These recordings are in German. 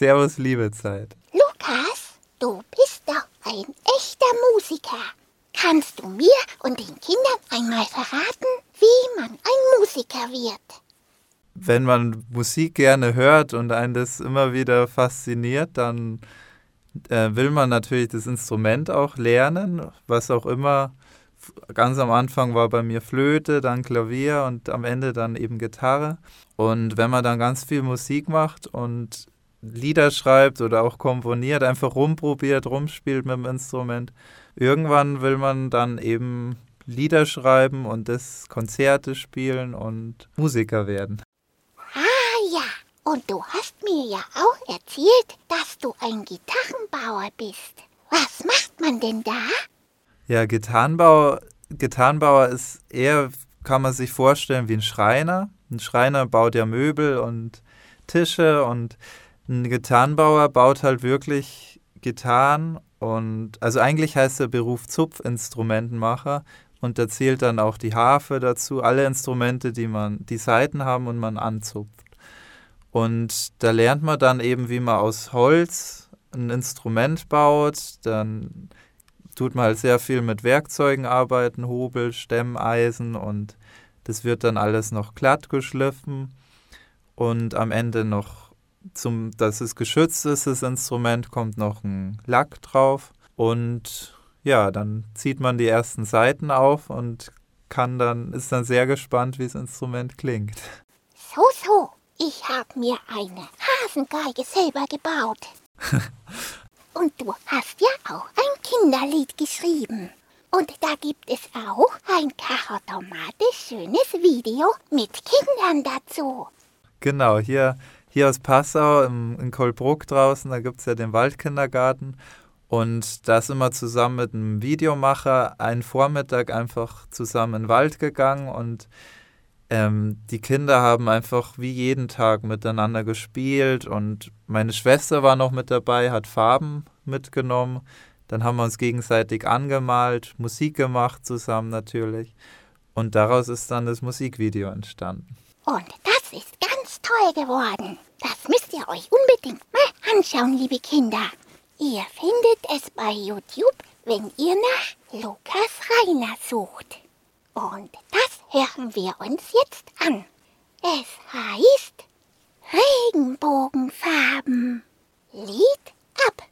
Servus, liebe Zeit. Lukas, du bist doch ein echter Musiker. Kannst du mir und den Kindern einmal verraten, wie man ein Musiker wird? Wenn man Musik gerne hört und einen das immer wieder fasziniert, dann äh, will man natürlich das Instrument auch lernen, was auch immer. Ganz am Anfang war bei mir Flöte, dann Klavier und am Ende dann eben Gitarre. Und wenn man dann ganz viel Musik macht und Lieder schreibt oder auch komponiert, einfach rumprobiert, rumspielt mit dem Instrument, irgendwann will man dann eben Lieder schreiben und das Konzerte spielen und Musiker werden. Ah ja, und du hast mir ja auch erzählt, dass du ein Gitarrenbauer bist. Was macht man denn da? Ja, Gitarrenbauer, Gitarrenbauer ist eher, kann man sich vorstellen, wie ein Schreiner. Ein Schreiner baut ja Möbel und Tische und ein Gitarrenbauer baut halt wirklich Gitarren und also eigentlich heißt der Beruf Zupfinstrumentenmacher und da zählt dann auch die Harfe dazu, alle Instrumente, die man, die Saiten haben und man anzupft. Und da lernt man dann eben, wie man aus Holz ein Instrument baut. Dann tut man halt sehr viel mit Werkzeugen arbeiten, Hobel, Stemmeisen und das wird dann alles noch glatt geschliffen und am Ende noch zum, dass es geschützt ist, das Instrument, kommt noch ein Lack drauf und ja, dann zieht man die ersten Seiten auf und kann dann, ist dann sehr gespannt, wie das Instrument klingt. So, so. Ich habe mir eine Hasengeige selber gebaut. Und du hast ja auch ein Kinderlied geschrieben. Und da gibt es auch ein kachautomatisch schönes Video mit Kindern dazu. Genau, hier, hier aus Passau im, in Kolbruck draußen, da gibt es ja den Waldkindergarten. Und da sind wir zusammen mit einem Videomacher einen Vormittag einfach zusammen in den Wald gegangen und ähm, die Kinder haben einfach wie jeden Tag miteinander gespielt und meine Schwester war noch mit dabei, hat Farben mitgenommen. Dann haben wir uns gegenseitig angemalt, Musik gemacht zusammen natürlich. Und daraus ist dann das Musikvideo entstanden. Und das ist toll geworden. Das müsst ihr euch unbedingt mal anschauen, liebe Kinder. Ihr findet es bei YouTube, wenn ihr nach Lukas Reiner sucht. Und das hören wir uns jetzt an. Es heißt Regenbogenfarben. Lied ab.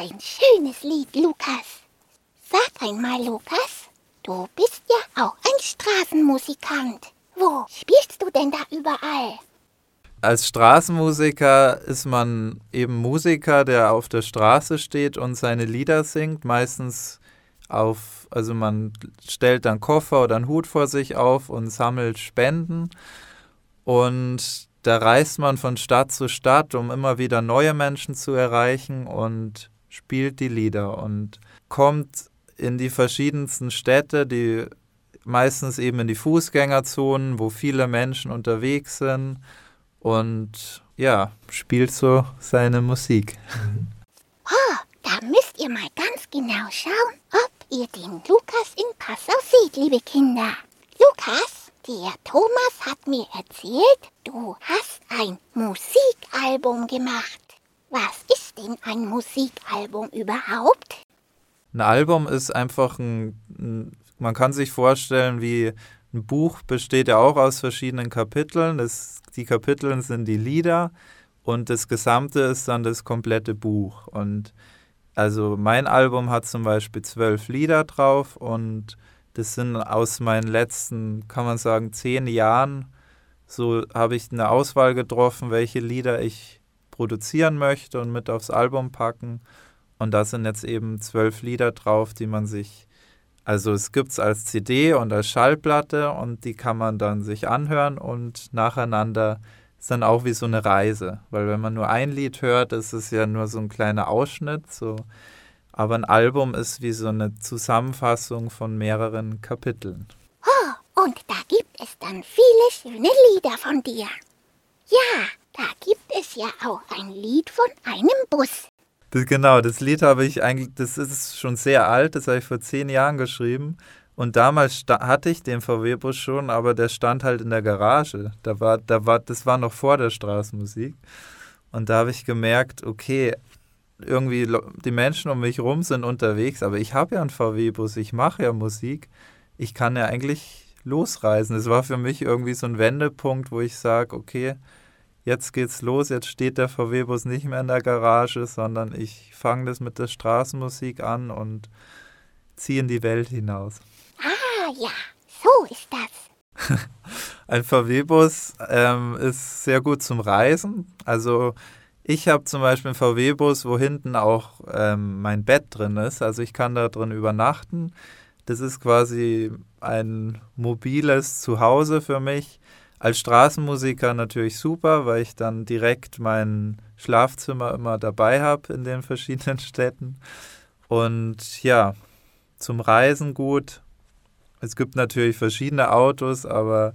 Ein schönes Lied, Lukas. Sag einmal, Lukas, du bist ja auch ein Straßenmusikant. Wo spielst du denn da überall? Als Straßenmusiker ist man eben Musiker, der auf der Straße steht und seine Lieder singt, meistens auf, also man stellt dann Koffer oder einen Hut vor sich auf und sammelt Spenden und da reist man von Stadt zu Stadt, um immer wieder neue Menschen zu erreichen und spielt die Lieder und kommt in die verschiedensten Städte, die meistens eben in die Fußgängerzonen, wo viele Menschen unterwegs sind und ja, spielt so seine Musik. Oh, da müsst ihr mal ganz genau schauen, ob ihr den Lukas in Passau seht, liebe Kinder. Lukas, der Thomas hat mir erzählt, du hast ein Musikalbum gemacht. Was ist denn ein Musikalbum überhaupt? Ein Album ist einfach ein, man kann sich vorstellen, wie ein Buch besteht ja auch aus verschiedenen Kapiteln. Das, die Kapitel sind die Lieder und das Gesamte ist dann das komplette Buch. Und also mein Album hat zum Beispiel zwölf Lieder drauf und das sind aus meinen letzten, kann man sagen, zehn Jahren. So habe ich eine Auswahl getroffen, welche Lieder ich produzieren möchte und mit aufs Album packen. Und da sind jetzt eben zwölf Lieder drauf, die man sich, also es gibt es als CD und als Schallplatte und die kann man dann sich anhören und nacheinander ist dann auch wie so eine Reise. Weil wenn man nur ein Lied hört, ist es ja nur so ein kleiner Ausschnitt. So. Aber ein Album ist wie so eine Zusammenfassung von mehreren Kapiteln. Oh, und da gibt es dann viele schöne Lieder von dir. Ja, da gibt es ja auch ein Lied von einem Bus. Das, genau, das Lied habe ich eigentlich, das ist schon sehr alt, das habe ich vor zehn Jahren geschrieben. Und damals hatte ich den VW-Bus schon, aber der stand halt in der Garage. Da war, da war, das war noch vor der Straßenmusik. Und da habe ich gemerkt, okay, irgendwie die Menschen um mich rum sind unterwegs, aber ich habe ja einen VW-Bus, ich mache ja Musik. Ich kann ja eigentlich losreisen. Es war für mich irgendwie so ein Wendepunkt, wo ich sage, okay, jetzt geht's los, jetzt steht der VW-Bus nicht mehr in der Garage, sondern ich fange das mit der Straßenmusik an und ziehe in die Welt hinaus. Ah ja, so ist das. Ein VW-Bus ähm, ist sehr gut zum Reisen. Also ich habe zum Beispiel einen VW-Bus, wo hinten auch ähm, mein Bett drin ist. Also ich kann da drin übernachten. Das ist quasi ein mobiles Zuhause für mich. Als Straßenmusiker natürlich super, weil ich dann direkt mein Schlafzimmer immer dabei habe in den verschiedenen Städten. Und ja, zum Reisen gut. Es gibt natürlich verschiedene Autos, aber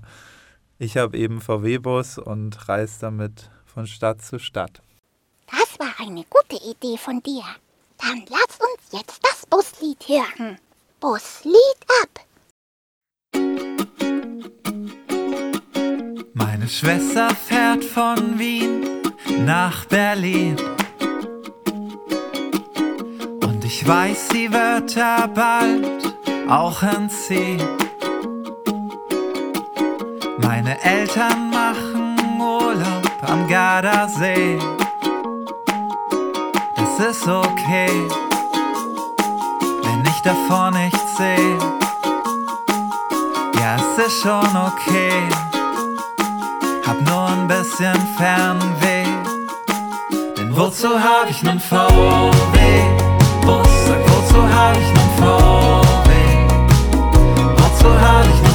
ich habe eben VW-Bus und reise damit von Stadt zu Stadt. Das war eine gute Idee von dir. Dann lass uns jetzt das Buslied hören. Buslied ab! Meine Schwester fährt von Wien nach Berlin. Und ich weiß, sie wird da bald auch entziehen. Meine Eltern machen Urlaub am Gardasee. Das ist okay, wenn ich davon nichts sehe. Ja, es ist schon okay hab nur ein bisschen Fernweh. Denn wozu hab ich nen VW? Bus, sag, wozu hab ich nen VW? Wozu hab ich nen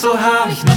so hab ich nicht.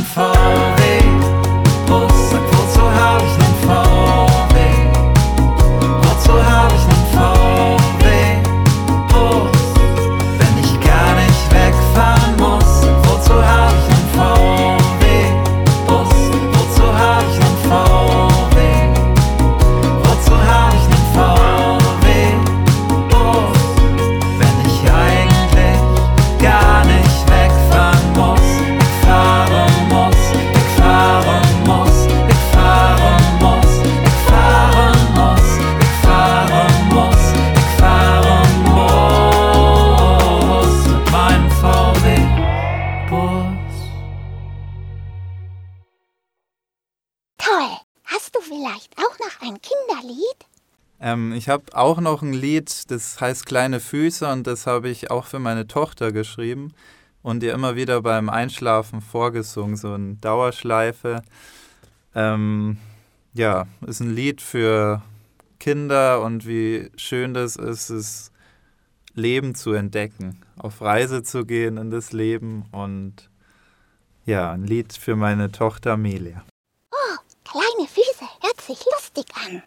Hast du vielleicht auch noch ein Kinderlied? Ähm, ich habe auch noch ein Lied, das heißt Kleine Füße und das habe ich auch für meine Tochter geschrieben und ihr immer wieder beim Einschlafen vorgesungen, so eine Dauerschleife. Ähm, ja, ist ein Lied für Kinder und wie schön das ist, das Leben zu entdecken, auf Reise zu gehen in das Leben und ja, ein Lied für meine Tochter Amelia. Oh, kleine Füße, hört sich lustig an.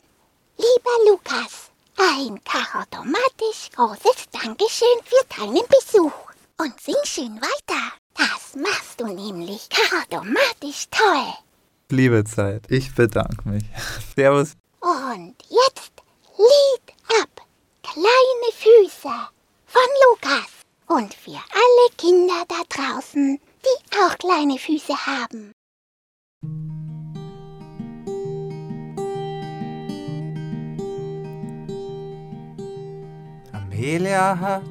Lieber Lukas, ein karautomatisch großes Dankeschön für deinen Besuch. Und sing schön weiter. Das machst du nämlich karautomatisch toll. Liebe Zeit, ich bedanke mich. Servus. Und jetzt Lied ab. Kleine Füße von Lukas. Und für alle Kinder da draußen, die auch kleine Füße haben. Amelia hat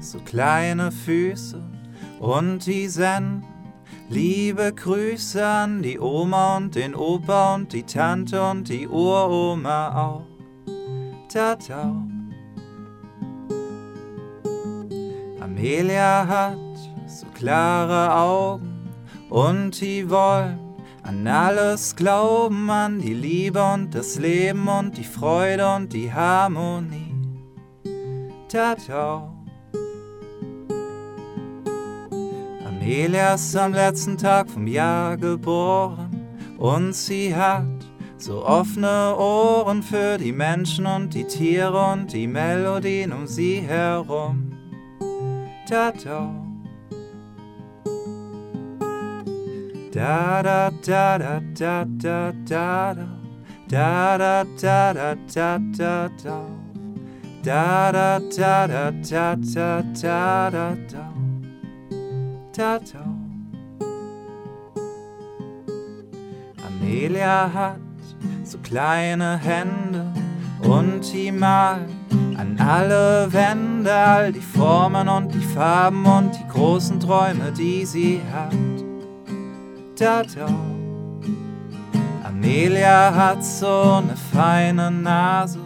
so kleine Füße und die senden liebe Grüße an die Oma und den Opa und die Tante und die Uroma auch. Tatau. Amelia hat so klare Augen und die wollen an alles glauben, an die Liebe und das Leben und die Freude und die Harmonie. Tatau. Amelia ist am letzten Tag vom Jahr geboren und sie hat so offene Ohren für die Menschen und die Tiere und die Melodien um sie herum. Tatau. Da da da da da da da da da da da da da da da da da da da da da da da da da Amelia hat so kleine Hände und die malt an alle Wände all die Formen und die Farben und die großen Träume, die sie hat. Da da. Amelia hat so eine feine Nase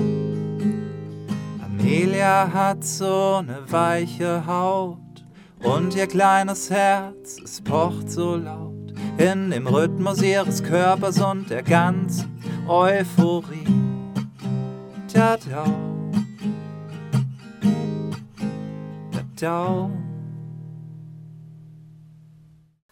da Amelia hat so ne weiche Haut und ihr kleines Herz, es pocht so laut in dem Rhythmus ihres Körpers und der ganzen Euphorie. Da da, da da.